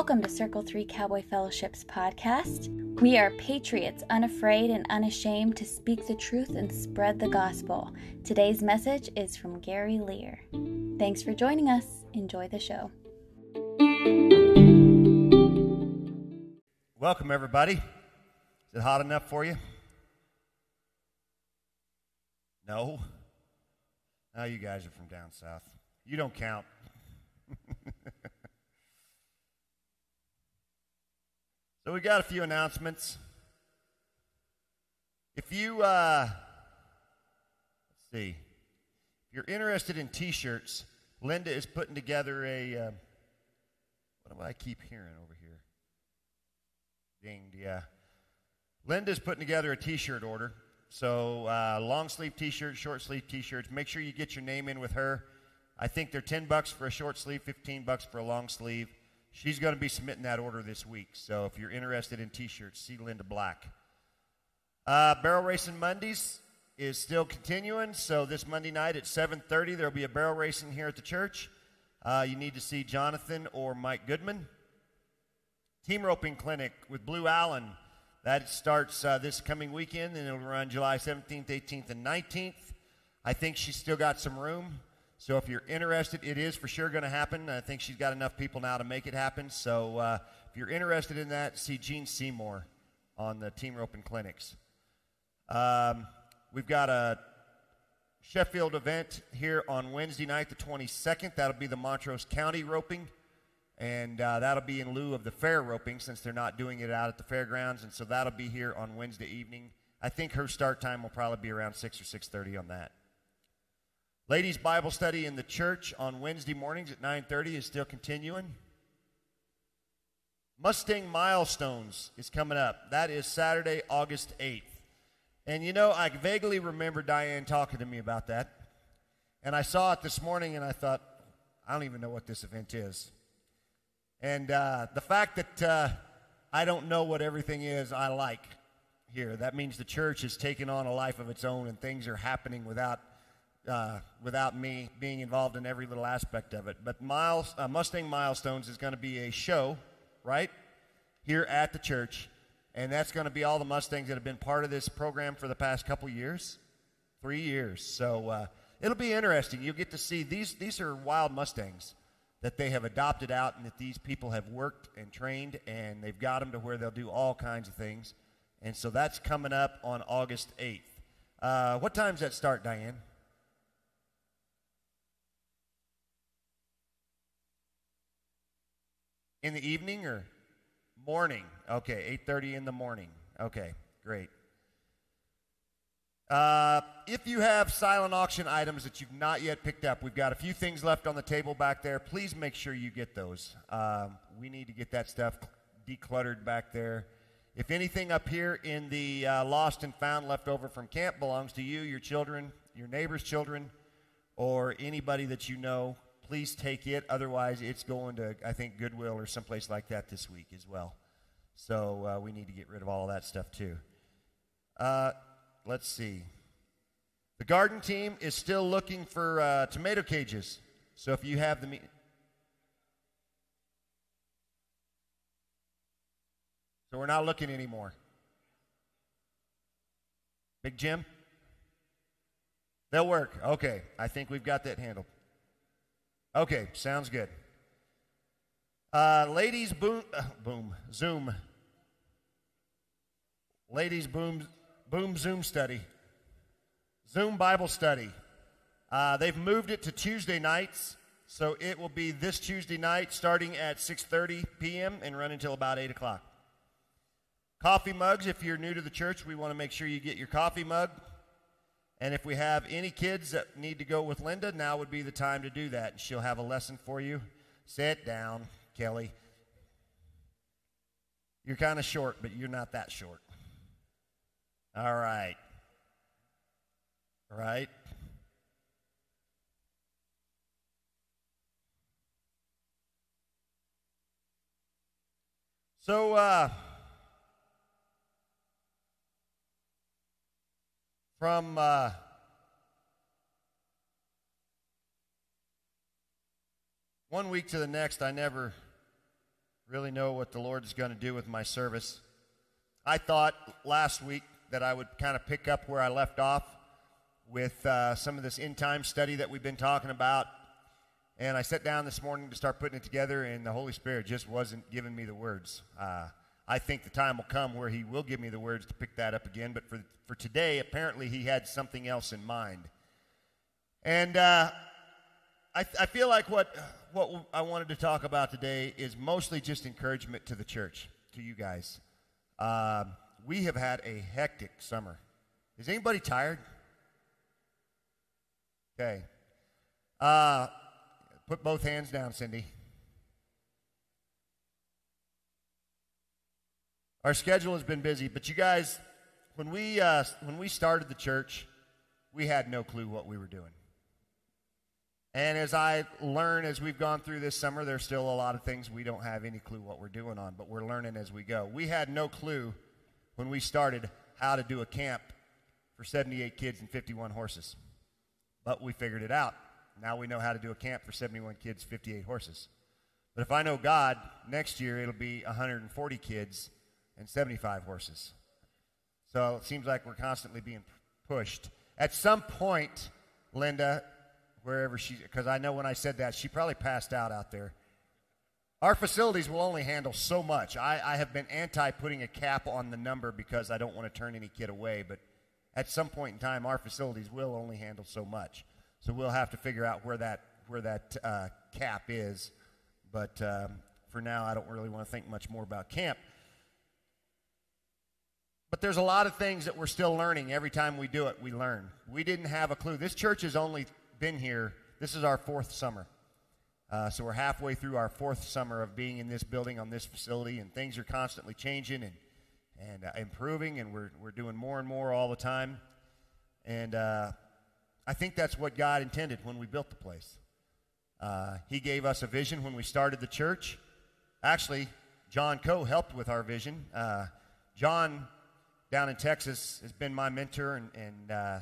Welcome to Circle 3 Cowboy Fellowship's podcast. We are patriots, unafraid and unashamed to speak the truth and spread the gospel. Today's message is from Gary Lear. Thanks for joining us. Enjoy the show. Welcome, everybody. Is it hot enough for you? No? Now you guys are from down south. You don't count. so we got a few announcements. If you, uh, let's see, if you're interested in T-shirts, Linda is putting together a. Uh, what do I keep hearing over here? Dinged, yeah. Linda's putting together a T-shirt order. So uh, long sleeve T-shirts, short sleeve T-shirts. Make sure you get your name in with her. I think they're 10 bucks for a short sleeve, 15 bucks for a long sleeve. She's going to be submitting that order this week. So if you're interested in T-shirts, see Linda Black. Uh, barrel racing Mondays is still continuing. So this Monday night at 7:30, there'll be a barrel racing here at the church. Uh, you need to see Jonathan or Mike Goodman. Team roping clinic with Blue Allen. That starts uh, this coming weekend, and it'll run July 17th, 18th, and 19th. I think she's still got some room. So if you're interested, it is for sure going to happen. I think she's got enough people now to make it happen. So uh, if you're interested in that, see Gene Seymour on the Team Roping Clinics. Um, we've got a Sheffield event here on Wednesday night, the 22nd. That'll be the Montrose County Roping. And uh, that'll be in lieu of the fair roping since they're not doing it out at the fairgrounds. And so that'll be here on Wednesday evening. I think her start time will probably be around 6 or 6.30 on that. Ladies Bible study in the church on Wednesday mornings at 9:30 is still continuing. Mustang Milestones is coming up. That is Saturday, August 8th. And you know, I vaguely remember Diane talking to me about that. And I saw it this morning and I thought, I don't even know what this event is. And uh, the fact that uh, I don't know what everything is, I like here. That means the church is taking on a life of its own and things are happening without uh, without me being involved in every little aspect of it. But Miles, uh, Mustang Milestones is going to be a show, right, here at the church. And that's going to be all the Mustangs that have been part of this program for the past couple years, three years. So uh, it'll be interesting. You'll get to see these, these are wild Mustangs that they have adopted out and that these people have worked and trained and they've got them to where they'll do all kinds of things. And so that's coming up on August 8th. Uh, what time does that start, Diane? In the evening or morning? Okay, 8:30 in the morning. Okay, great. Uh, if you have silent auction items that you've not yet picked up, we've got a few things left on the table back there. Please make sure you get those. Um, we need to get that stuff decluttered back there. If anything up here in the uh, lost and found left over from camp belongs to you, your children, your neighbor's children, or anybody that you know, please take it. Otherwise, it's going to, I think, Goodwill or someplace like that this week as well. So uh, we need to get rid of all of that stuff too. Uh, let's see. The garden team is still looking for uh, tomato cages. So if you have the meat. So we're not looking anymore. Big Jim? They'll work. Okay. I think we've got that handled. Okay, sounds good. Uh, ladies, boom, uh, boom, Zoom. Ladies, boom, boom, Zoom study. Zoom Bible study. Uh, they've moved it to Tuesday nights, so it will be this Tuesday night, starting at 6:30 p.m. and run until about 8 o'clock. Coffee mugs. If you're new to the church, we want to make sure you get your coffee mug. And if we have any kids that need to go with Linda, now would be the time to do that. And she'll have a lesson for you. Sit down, Kelly. You're kind of short, but you're not that short. All right. All right. So, uh, from uh, one week to the next, I never really know what the Lord is going to do with my service. I thought last week that I would kind of pick up where I left off with uh, some of this end time study that we've been talking about. And I sat down this morning to start putting it together, and the Holy Spirit just wasn't giving me the words. Uh, I think the time will come where He will give me the words to pick that up again. But for, for today, apparently, He had something else in mind. And uh, I, I feel like what, what I wanted to talk about today is mostly just encouragement to the church, to you guys. Uh, we have had a hectic summer. Is anybody tired? Okay. Uh, put both hands down, Cindy. Our schedule has been busy, but you guys, when we uh, when we started the church, we had no clue what we were doing. And as I learn as we've gone through this summer, there's still a lot of things we don't have any clue what we're doing on, but we're learning as we go. We had no clue when we started how to do a camp for 78 kids and 51 horses. But we figured it out. Now we know how to do a camp for 71 kids, 58 horses. But if I know God, next year it'll be 140 kids and 75 horses. So it seems like we're constantly being pushed. At some point, Linda, wherever she, because I know when I said that, she probably passed out out there. Our facilities will only handle so much. I, I have been anti putting a cap on the number because I don't want to turn any kid away, but at some point in time, our facilities will only handle so much. So we'll have to figure out where that, where that uh, cap is. But um, for now, I don't really want to think much more about camp. But there's a lot of things that we're still learning. Every time we do it, we learn. We didn't have a clue. This church has only been here, this is our fourth summer. Uh, so we're halfway through our fourth summer of being in this building on this facility, and things are constantly changing and, and uh, improving, and we're, we're doing more and more all the time. And uh, I think that's what God intended when we built the place. Uh, he gave us a vision when we started the church. Actually, John Coe helped with our vision. Uh, John down in Texas has been my mentor and, and uh,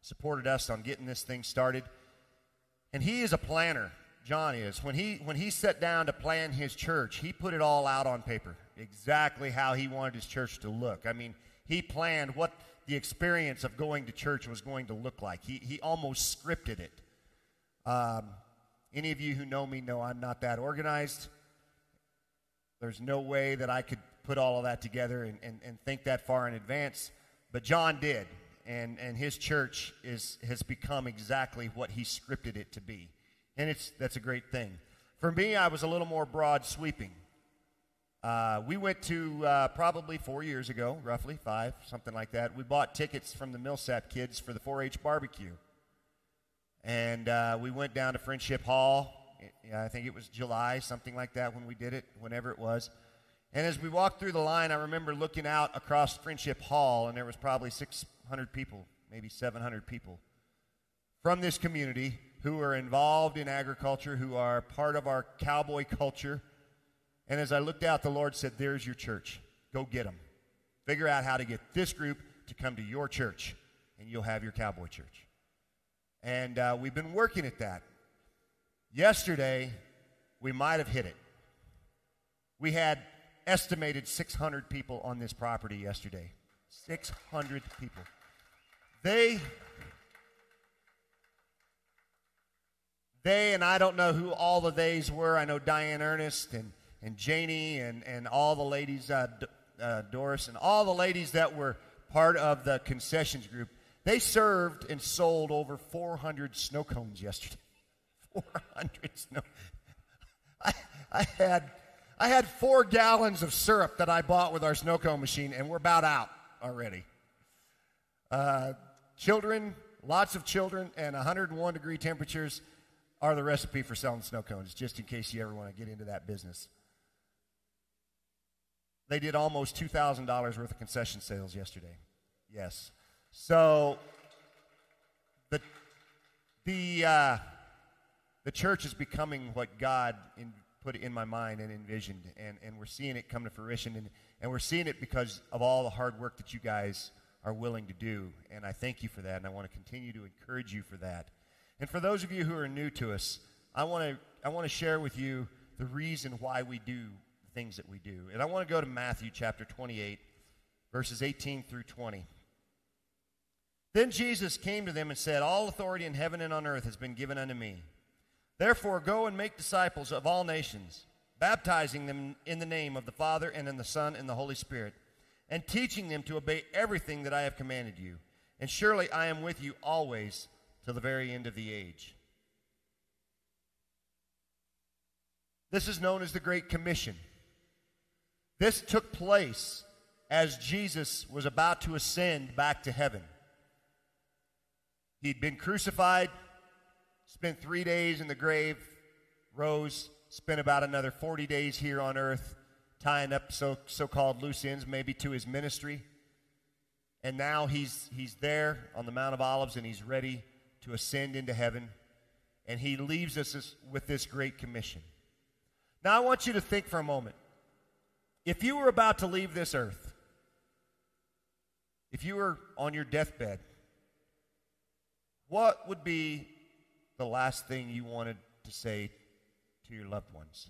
supported us on getting this thing started. And he is a planner. John is. When he when he sat down to plan his church, he put it all out on paper. Exactly how he wanted his church to look. I mean, he planned what the experience of going to church was going to look like. He he almost scripted it. Um, any of you who know me know I'm not that organized. There's no way that I could put all of that together and, and, and think that far in advance. But John did and, and his church is, has become exactly what he scripted it to be. And it's, that's a great thing. For me, I was a little more broad sweeping. Uh, we went to uh, probably four years ago, roughly five, something like that. We bought tickets from the Millsap kids for the 4 H barbecue. And uh, we went down to Friendship Hall. I think it was July, something like that, when we did it, whenever it was. And as we walked through the line, I remember looking out across Friendship Hall, and there was probably 600 people, maybe 700 people from this community who are involved in agriculture, who are part of our cowboy culture. And as I looked out, the Lord said, There's your church. Go get them. Figure out how to get this group to come to your church, and you'll have your cowboy church. And uh, we've been working at that. Yesterday, we might have hit it. We had estimated 600 people on this property yesterday. 600 people. They, they, and I don't know who all the theys were. I know Diane Ernest and, and Janie and, and all the ladies, uh, uh, Doris, and all the ladies that were part of the concessions group. They served and sold over 400 snow cones yesterday. 400 snow. I, I had I had four gallons of syrup that I bought with our snow cone machine, and we're about out already. Uh, children, lots of children, and 101 degree temperatures are the recipe for selling snow cones, just in case you ever want to get into that business. They did almost $2,000 worth of concession sales yesterday. Yes. So the, the, uh, the church is becoming what God in, put it in my mind and envisioned. And, and we're seeing it come to fruition. And, and we're seeing it because of all the hard work that you guys are willing to do. And I thank you for that. And I want to continue to encourage you for that. And for those of you who are new to us, I want to, I want to share with you the reason why we do the things that we do. And I want to go to Matthew chapter 28, verses 18 through 20. Then Jesus came to them and said, All authority in heaven and on earth has been given unto me. Therefore, go and make disciples of all nations, baptizing them in the name of the Father and in the Son and the Holy Spirit, and teaching them to obey everything that I have commanded you. And surely I am with you always to the very end of the age. This is known as the Great Commission. This took place as Jesus was about to ascend back to heaven. He'd been crucified, spent three days in the grave, rose, spent about another 40 days here on earth, tying up so, so-called loose ends maybe to his ministry. And now he's, he's there on the Mount of Olives and he's ready to ascend into heaven. And he leaves us with this great commission. Now I want you to think for a moment. If you were about to leave this earth, if you were on your deathbed, what would be the last thing you wanted to say to your loved ones?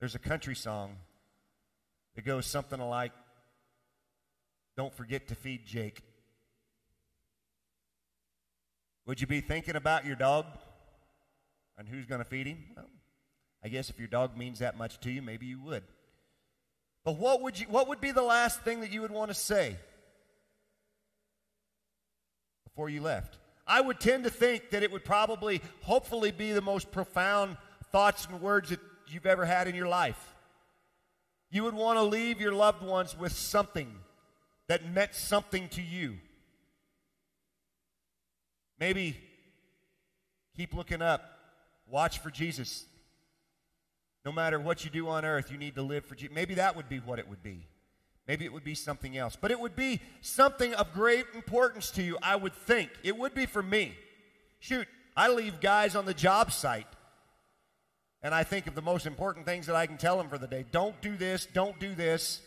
There's a country song that goes something like, Don't forget to feed Jake. Would you be thinking about your dog and who's going to feed him? Well, I guess if your dog means that much to you, maybe you would. But what would, you, what would be the last thing that you would want to say? Before you left. I would tend to think that it would probably, hopefully, be the most profound thoughts and words that you've ever had in your life. You would want to leave your loved ones with something that meant something to you. Maybe keep looking up, watch for Jesus. No matter what you do on earth, you need to live for Jesus. Maybe that would be what it would be. Maybe it would be something else. But it would be something of great importance to you, I would think. It would be for me. Shoot, I leave guys on the job site. And I think of the most important things that I can tell them for the day. Don't do this, don't do this.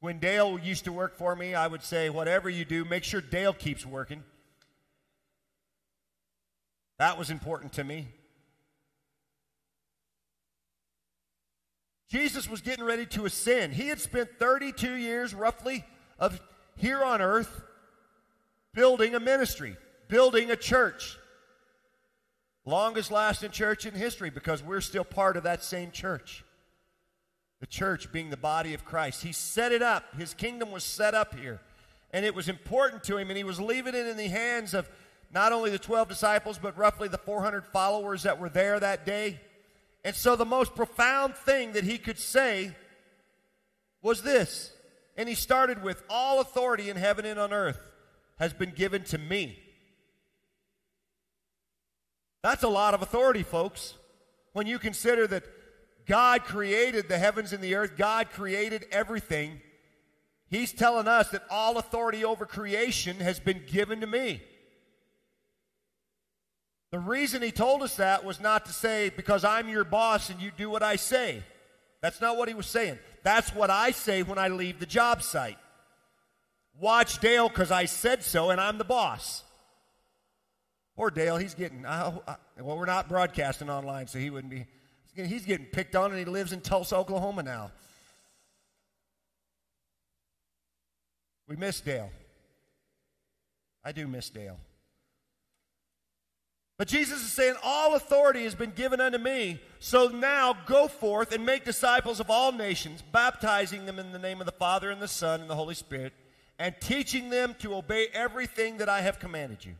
When Dale used to work for me, I would say, whatever you do, make sure Dale keeps working. That was important to me. Jesus was getting ready to ascend. He had spent 32 years, roughly, of here on earth building a ministry, building a church. Longest lasting church in history because we're still part of that same church. The church being the body of Christ. He set it up. His kingdom was set up here. And it was important to him, and he was leaving it in the hands of not only the 12 disciples, but roughly the 400 followers that were there that day. And so the most profound thing that he could say was this. And he started with All authority in heaven and on earth has been given to me. That's a lot of authority, folks. When you consider that God created the heavens and the earth, God created everything. He's telling us that all authority over creation has been given to me. The reason he told us that was not to say, because I'm your boss and you do what I say. That's not what he was saying. That's what I say when I leave the job site. Watch Dale because I said so and I'm the boss. Poor Dale, he's getting, I, I, well, we're not broadcasting online, so he wouldn't be. He's getting picked on and he lives in Tulsa, Oklahoma now. We miss Dale. I do miss Dale. But Jesus is saying, All authority has been given unto me. So now go forth and make disciples of all nations, baptizing them in the name of the Father and the Son and the Holy Spirit, and teaching them to obey everything that I have commanded you.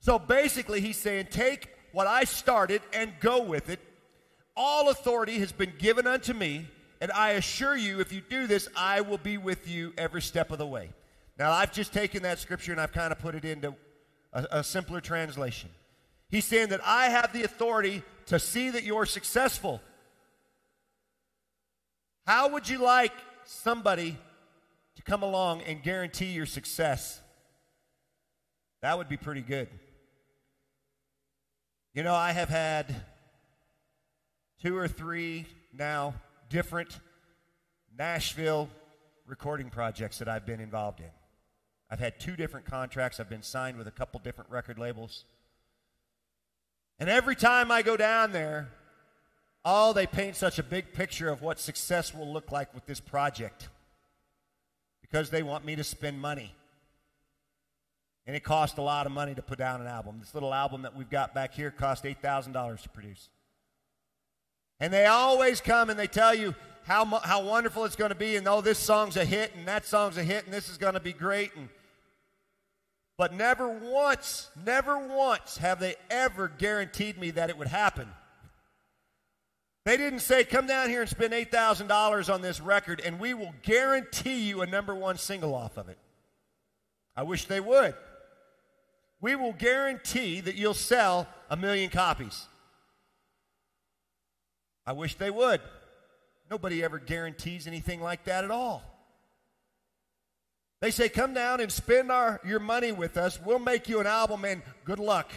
So basically, he's saying, Take what I started and go with it. All authority has been given unto me, and I assure you, if you do this, I will be with you every step of the way. Now, I've just taken that scripture and I've kind of put it into a, a simpler translation. He's saying that I have the authority to see that you're successful. How would you like somebody to come along and guarantee your success? That would be pretty good. You know, I have had two or three now different Nashville recording projects that I've been involved in. I've had two different contracts. I've been signed with a couple different record labels. And every time I go down there, Oh, they paint such a big picture of what success will look like with this project because they want me to spend money. And it cost a lot of money to put down an album. This little album that we've got back here cost $8,000 to produce. And they always come and they tell you how, how wonderful it's going to be, and oh, this song's a hit, and that song's a hit, and this is going to be great. And, but never once, never once have they ever guaranteed me that it would happen. They didn't say, come down here and spend $8,000 on this record, and we will guarantee you a number one single off of it. I wish they would. We will guarantee that you'll sell a million copies. I wish they would. Nobody ever guarantees anything like that at all. They say, come down and spend our, your money with us. We'll make you an album, and good luck.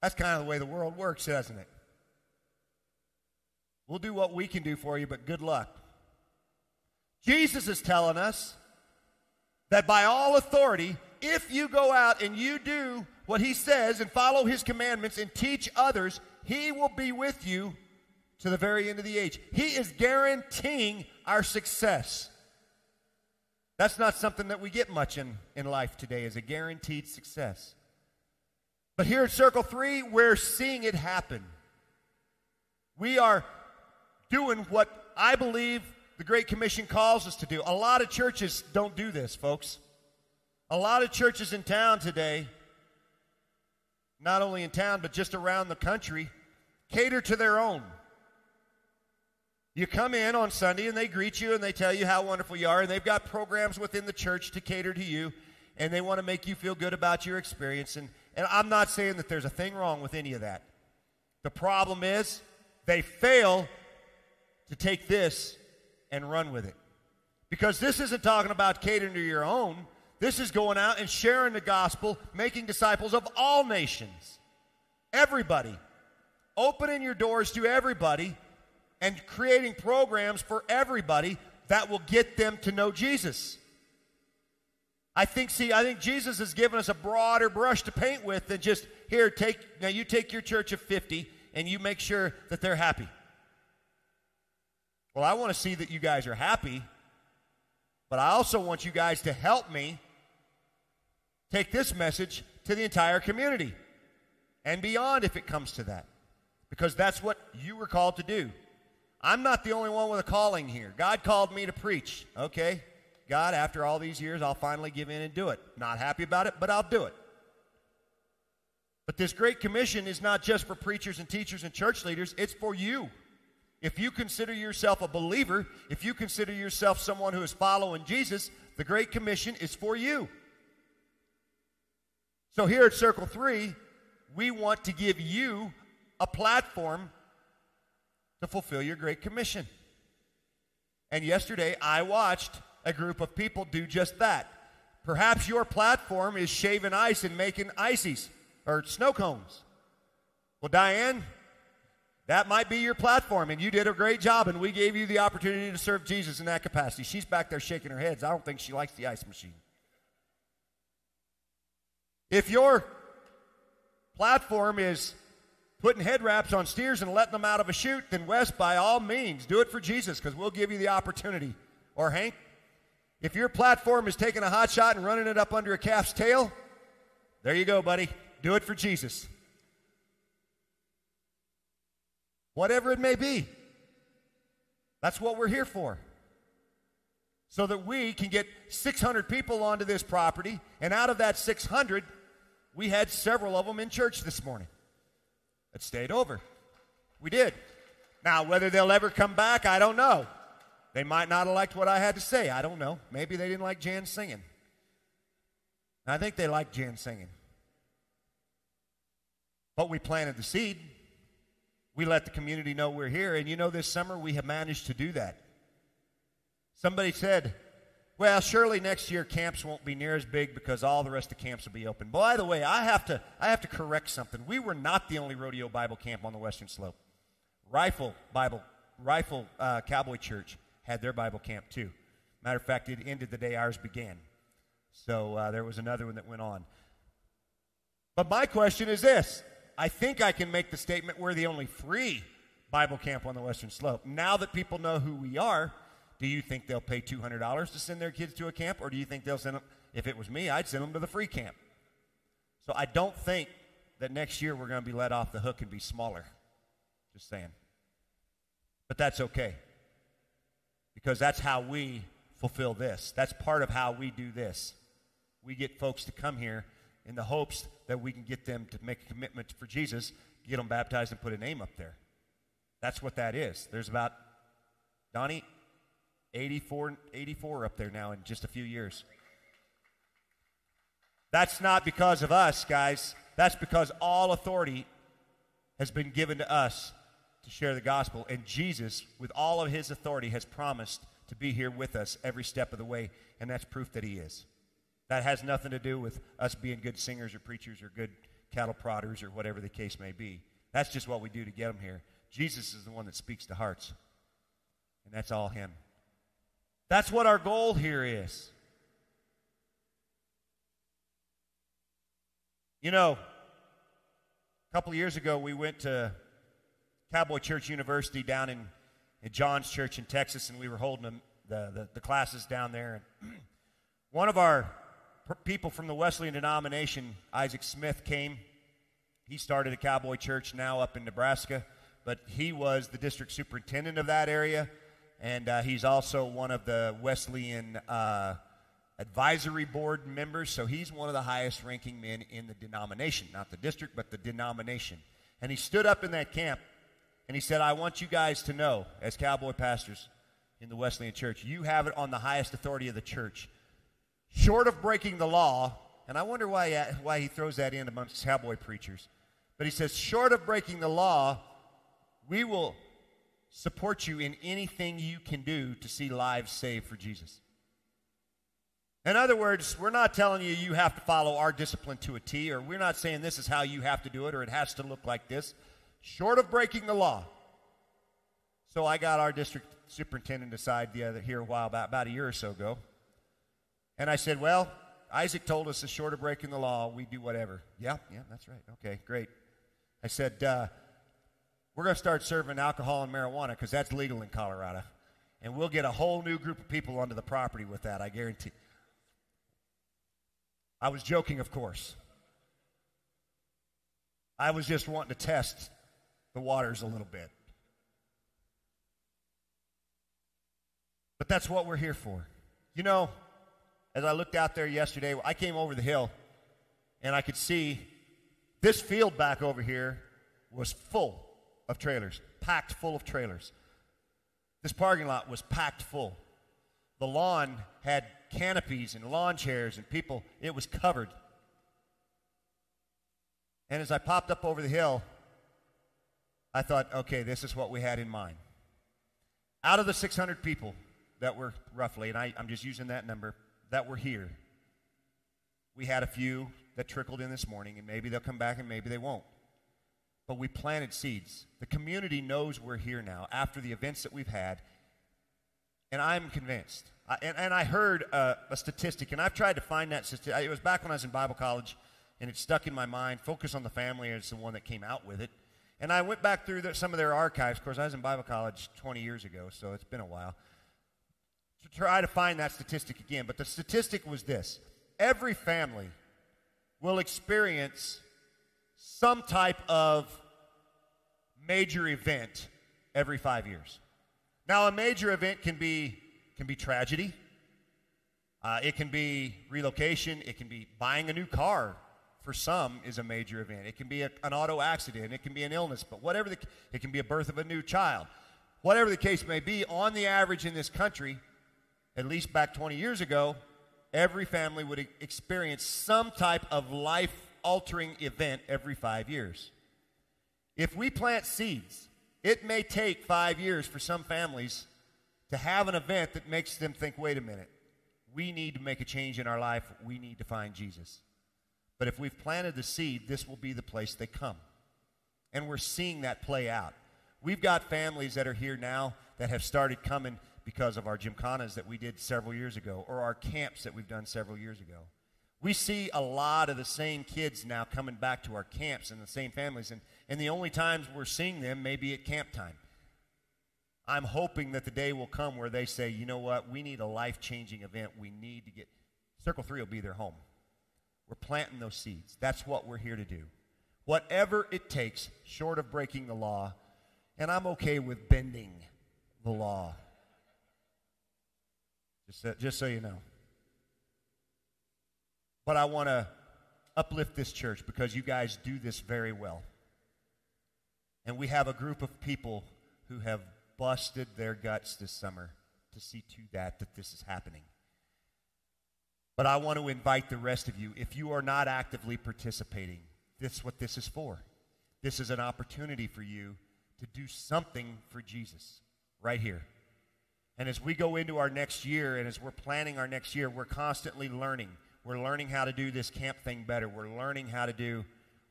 That's kind of the way the world works, doesn't it? We'll do what we can do for you, but good luck. Jesus is telling us that by all authority, if you go out and you do what he says and follow his commandments and teach others, he will be with you to the very end of the age. He is guaranteeing our success. That's not something that we get much in, in life today, is a guaranteed success. But here at Circle 3, we're seeing it happen. We are doing what I believe the Great Commission calls us to do. A lot of churches don't do this, folks. A lot of churches in town today, not only in town, but just around the country, cater to their own. You come in on Sunday and they greet you and they tell you how wonderful you are, and they've got programs within the church to cater to you, and they want to make you feel good about your experience. And, and I'm not saying that there's a thing wrong with any of that. The problem is they fail to take this and run with it. Because this isn't talking about catering to your own. This is going out and sharing the gospel, making disciples of all nations. Everybody. Opening your doors to everybody and creating programs for everybody that will get them to know Jesus. I think, see, I think Jesus has given us a broader brush to paint with than just here, take, now you take your church of 50 and you make sure that they're happy. Well, I want to see that you guys are happy, but I also want you guys to help me take this message to the entire community and beyond if it comes to that. Because that's what you were called to do. I'm not the only one with a calling here. God called me to preach. Okay? God, after all these years, I'll finally give in and do it. Not happy about it, but I'll do it. But this Great Commission is not just for preachers and teachers and church leaders, it's for you. If you consider yourself a believer, if you consider yourself someone who is following Jesus, the Great Commission is for you. So here at Circle 3, we want to give you a platform to fulfill your Great Commission. And yesterday, I watched a group of people do just that. Perhaps your platform is shaving ice and making ices or snow cones. Well, Diane, that might be your platform, and you did a great job, and we gave you the opportunity to serve Jesus in that capacity. She's back there shaking her heads. I don't think she likes the ice machine. If your platform is putting head wraps on steers and letting them out of a chute, then Wes, by all means, do it for Jesus because we'll give you the opportunity. Or Hank, if your platform is taking a hot shot and running it up under a calf's tail, there you go, buddy. Do it for Jesus. Whatever it may be. That's what we're here for so that we can get 600 people onto this property. And out of that 600, we had several of them in church this morning that stayed over. We did. Now, whether they'll ever come back, I don't know. They might not have liked what I had to say. I don't know. Maybe they didn't like Jan singing. I think they liked Jan singing. But we planted the seed. We let the community know we're here. And you know, this summer we have managed to do that. Somebody said, well, surely next year camps won't be near as big because all the rest of camps will be open. By the way, I have to, I have to correct something. We were not the only rodeo Bible camp on the Western Slope. Rifle Bible, Rifle uh, Cowboy Church had their Bible camp too. Matter of fact, it ended the day ours began. So uh, there was another one that went on. But my question is this I think I can make the statement we're the only free Bible camp on the Western Slope. Now that people know who we are, do you think they'll pay $200 to send their kids to a camp, or do you think they'll send them? If it was me, I'd send them to the free camp. So I don't think that next year we're going to be let off the hook and be smaller. Just saying. But that's okay. Because that's how we fulfill this. That's part of how we do this. We get folks to come here in the hopes that we can get them to make a commitment for Jesus, get them baptized, and put a name up there. That's what that is. There's about, Donnie, 84, 84 up there now in just a few years. That's not because of us, guys. That's because all authority has been given to us to share the gospel. And Jesus, with all of his authority, has promised to be here with us every step of the way. And that's proof that he is. That has nothing to do with us being good singers or preachers or good cattle prodders or whatever the case may be. That's just what we do to get them here. Jesus is the one that speaks to hearts. And that's all him. That's what our goal here is. You know, a couple years ago, we went to Cowboy Church University down in, in John's Church in Texas, and we were holding the, the, the classes down there. And one of our people from the Wesleyan denomination, Isaac Smith, came. He started a Cowboy Church now up in Nebraska, but he was the district superintendent of that area, and uh, he's also one of the Wesleyan. Uh, advisory board members, so he's one of the highest ranking men in the denomination, not the district, but the denomination. And he stood up in that camp and he said, I want you guys to know, as cowboy pastors in the Wesleyan church, you have it on the highest authority of the church. Short of breaking the law, and I wonder why, why he throws that in amongst cowboy preachers, but he says, short of breaking the law, we will support you in anything you can do to see lives saved for Jesus. In other words, we're not telling you you have to follow our discipline to a T, or we're not saying this is how you have to do it, or it has to look like this, short of breaking the law. So I got our district superintendent aside the other, here a while back, about a year or so ago, and I said, "Well, Isaac told us, it's short of breaking the law, we do whatever." Yeah, yeah, that's right. Okay, great. I said, uh, "We're going to start serving alcohol and marijuana because that's legal in Colorado, and we'll get a whole new group of people onto the property with that. I guarantee." I was joking, of course. I was just wanting to test the waters a little bit. But that's what we're here for. You know, as I looked out there yesterday, I came over the hill and I could see this field back over here was full of trailers, packed full of trailers. This parking lot was packed full. The lawn had canopies and lawn chairs and people, it was covered. And as I popped up over the hill, I thought, okay, this is what we had in mind. Out of the 600 people that were roughly, and I, am just using that number, that were here, we had a few that trickled in this morning, and maybe they'll come back and maybe they won't. But we planted seeds. The community knows we're here now after the events that we've had, and I'm convinced uh, and, and, I heard uh, a statistic, and I've tried to find that statistic. It was back when I was in Bible college, and it stuck in my mind. Focus on the Family is the one that came out with it. And I went back through the, some of their archives. Of course, I was in Bible college 20 years ago, so it's been a while. To try to find that statistic again. But the statistic was this every family will experience some type of major event every five years. Now, a major event can be can be tragedy. Uh, it can be relocation. It can be buying a new car. For some, is a major event. It can be a, an auto accident. It can be an illness. But whatever the, it can be a birth of a new child. Whatever the case may be, on the average in this country, at least back 20 years ago, every family would experience some type of life-altering event every five years. If we plant seeds, it may take five years for some families to have an event that makes them think, wait a minute, we need to make a change in our life. We need to find Jesus. But if we've planted the seed, this will be the place they come. And we're seeing that play out. We've got families that are here now that have started coming because of our gymkhanas that we did several years ago or our camps that we've done several years ago. We see a lot of the same kids now coming back to our camps and the same families, and, and the only times we're seeing them may be at camp time. I'm hoping that the day will come where they say, you know what, we need a life changing event. We need to get. Circle 3 will be their home. We're planting those seeds. That's what we're here to do. Whatever it takes, short of breaking the law, and I'm okay with bending the law. Just so, just so you know. But I want to uplift this church because you guys do this very well. And we have a group of people who have busted their guts this summer to see to that that this is happening. But I want to invite the rest of you, if you are not actively participating, this is what this is for. This is an opportunity for you to do something for Jesus right here. And as we go into our next year and as we're planning our next year, we're constantly learning. We're learning how to do this camp thing better. We're learning how to do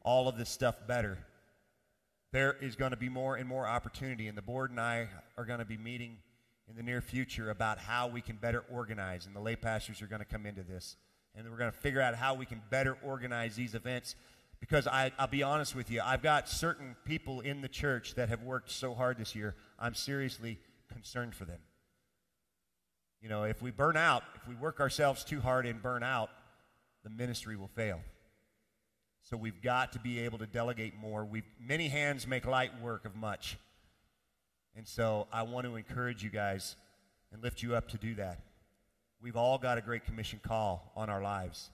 all of this stuff better. There is going to be more and more opportunity, and the board and I are going to be meeting in the near future about how we can better organize, and the lay pastors are going to come into this. And we're going to figure out how we can better organize these events because I, will be honest with you, I've got certain people in the church that have worked so hard this year, I'm seriously concerned for them. You know, if we burn out, if we work ourselves too hard and burn out, the ministry will fail. So we've got to be able to delegate more. We've, many hands make light work of much. And so I want to encourage you guys and lift you up to do that. We've all got a great commission call on our lives.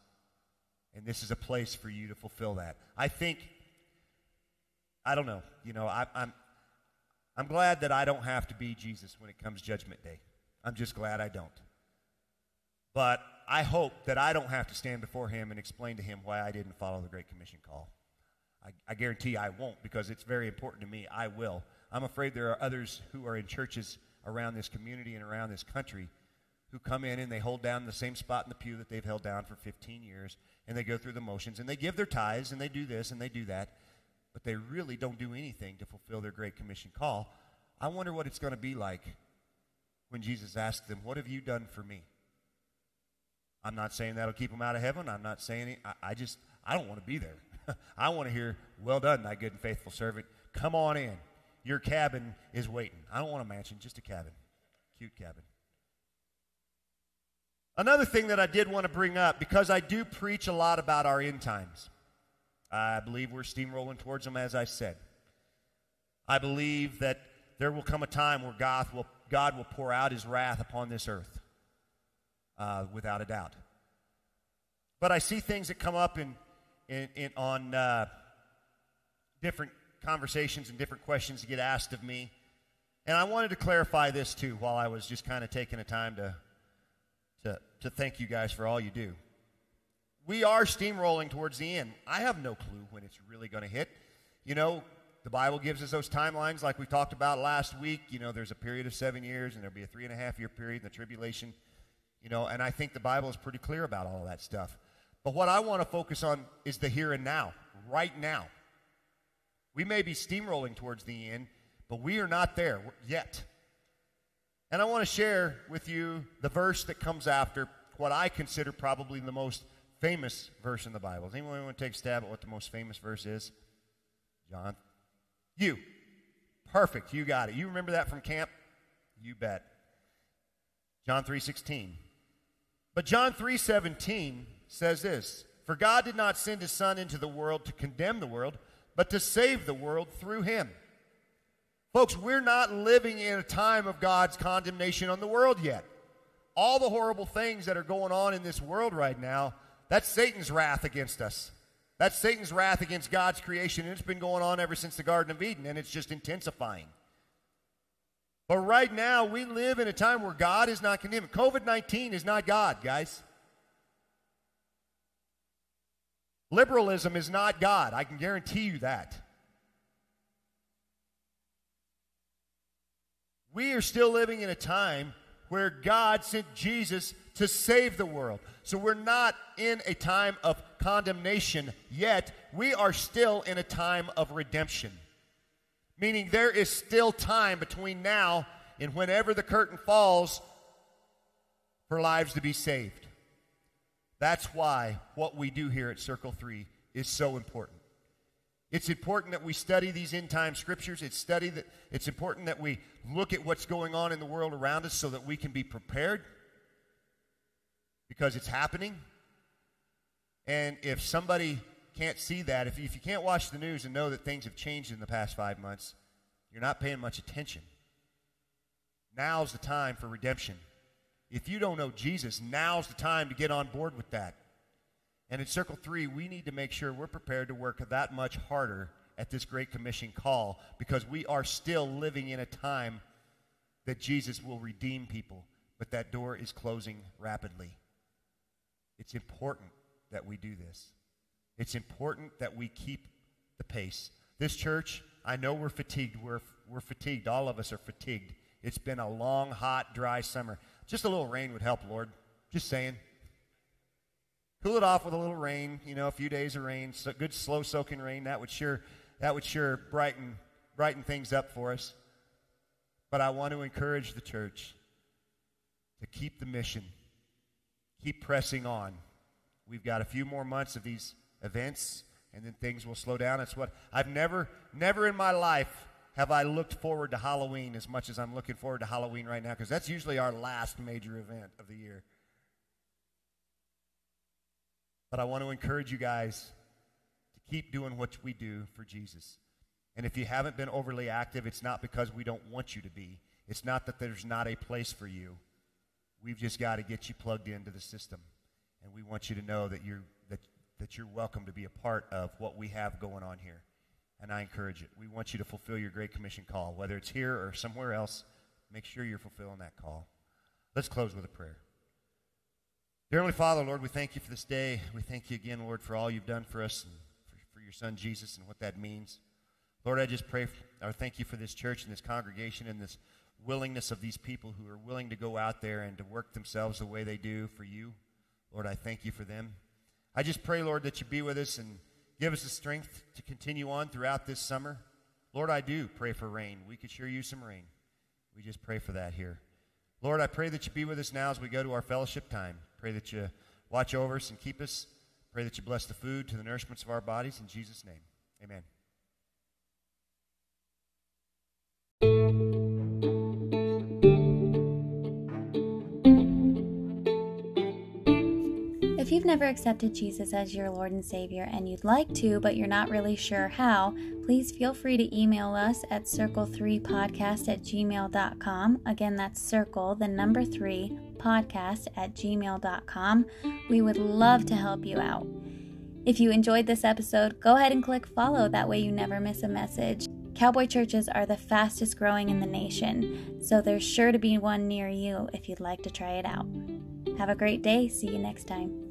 And this is a place for you to fulfill that. I think, I don't know, you know, I, I'm, I'm glad that I don't have to be Jesus when it comes Judgment Day. I'm just glad I don't. But I hope that I don't have to stand before him and explain to him why I didn't follow the Great Commission call. I, I guarantee I won't because it's very important to me. I will. I'm afraid there are others who are in churches around this community and around this country who come in and they hold down the same spot in the pew that they've held down for 15 years and they go through the motions and they give their tithes and they do this and they do that, but they really don't do anything to fulfill their Great Commission call. I wonder what it's going to be like when Jesus asks them, What have you done for me? I'm not saying that'll keep them out of heaven. I'm not saying it. I, I just, I don't want to be there. I want to hear, Well done, thy good and faithful servant. Come on in. Your cabin is waiting. I don't want a mansion, just a cabin. Cute cabin. Another thing that I did want to bring up, because I do preach a lot about our end times, I believe we're steamrolling towards them, as I said. I believe that there will come a time where God will, God will pour out his wrath upon this earth, uh, without a doubt. But I see things that come up in, in, in on uh, different conversations and different questions that get asked of me. And I wanted to clarify this too while I was just kind of taking a time to to, to thank you guys for all you do. We are steamrolling towards the end. I have no clue when it's really going to hit. You know, the Bible gives us those timelines like we talked about last week. You know, there's a period of seven years and there'll be a three and a half year period in the tribulation. You know, and I think the Bible is pretty clear about all that stuff. But what I want to focus on is the here and now, right now. We may be steamrolling towards the end, but we are not there yet. And I want to share with you the verse that comes after what I consider probably the most famous verse in the Bible. Does anyone want to take a stab at what the most famous verse is? John? You. Perfect. You got it. You remember that from camp? You bet. John 3:16. But John 3:17 says this, "For God did not send his son into the world to condemn the world, but to save the world through him." Folks, we're not living in a time of God's condemnation on the world yet. All the horrible things that are going on in this world right now, that's Satan's wrath against us. That's Satan's wrath against God's creation, and it's been going on ever since the Garden of Eden, and it's just intensifying. But right now, we live in a time where God is not condemning. COVID 19 is not God, guys. Liberalism is not God. I can guarantee you that. We are still living in a time where God sent Jesus to save the world. So we're not in a time of condemnation yet. We are still in a time of redemption. Meaning there is still time between now and whenever the curtain falls for lives to be saved. That's why what we do here at Circle 3 is so important. It's important that we study these end time scriptures. It's study that it's important that we look at what's going on in the world around us so that we can be prepared because it's happening. And if somebody can't see that, if, if you can't watch the news and know that things have changed in the past five months, you're not paying much attention. Now's the time for redemption. If you don't know Jesus, now's the time to get on board with that. And in Circle 3, we need to make sure we're prepared to work that much harder at this Great Commission call because we are still living in a time that Jesus will redeem people, but that door is closing rapidly. It's important that we do this. It's important that we keep the pace. This church, I know we're fatigued. We're, we're fatigued. All of us are fatigued. It's been a long, hot, dry summer. Just a little rain would help, Lord. Just saying. Cool it off with a little rain, you know, a few days of rain, so good slow soaking rain. That would sure that would sure brighten brighten things up for us. But I want to encourage the church to keep the mission. Keep pressing on. We've got a few more months of these events and then things will slow down. It's what I've never never in my life have I looked forward to Halloween as much as I'm looking forward to Halloween right now because that's usually our last major event of the year. But I want to encourage you guys to keep doing what we do for Jesus. And if you haven't been overly active, it's not because we don't want you to be. It's not that there's not a place for you. We've just got to get you plugged into the system. And we want you to know that you're, that, that you're welcome to be a part of what we have going on here. And I encourage it. We want you to fulfill your Great Commission call, whether it's here or somewhere else. Make sure you're fulfilling that call. Let's close with a prayer. Dear Heavenly Father, Lord, we thank you for this day. We thank you again, Lord, for all you've done for us and for, for your son Jesus and what that means. Lord, I just pray, or thank you for this church and this congregation and this willingness of these people who are willing to go out there and to work themselves the way they do for you. Lord, I thank you for them. I just pray, Lord, that you be with us and give us the strength to continue on throughout this summer. Lord, I do pray for rain. We could sure use some rain. We just pray for that here. Lord, I pray that you be with us now as we go to our fellowship time. Pray that you watch over us and keep us. Pray that you bless the food to the nourishments of our bodies. In Jesus' name, amen. You've never accepted Jesus as your Lord and Savior and you'd like to, but you're not really sure how, please feel free to email us at circle3podcast at gmail.com. Again, that's circle, the number three, podcast at gmail.com. We would love to help you out. If you enjoyed this episode, go ahead and click follow. That way you never miss a message. Cowboy churches are the fastest growing in the nation, so there's sure to be one near you if you'd like to try it out. Have a great day. See you next time.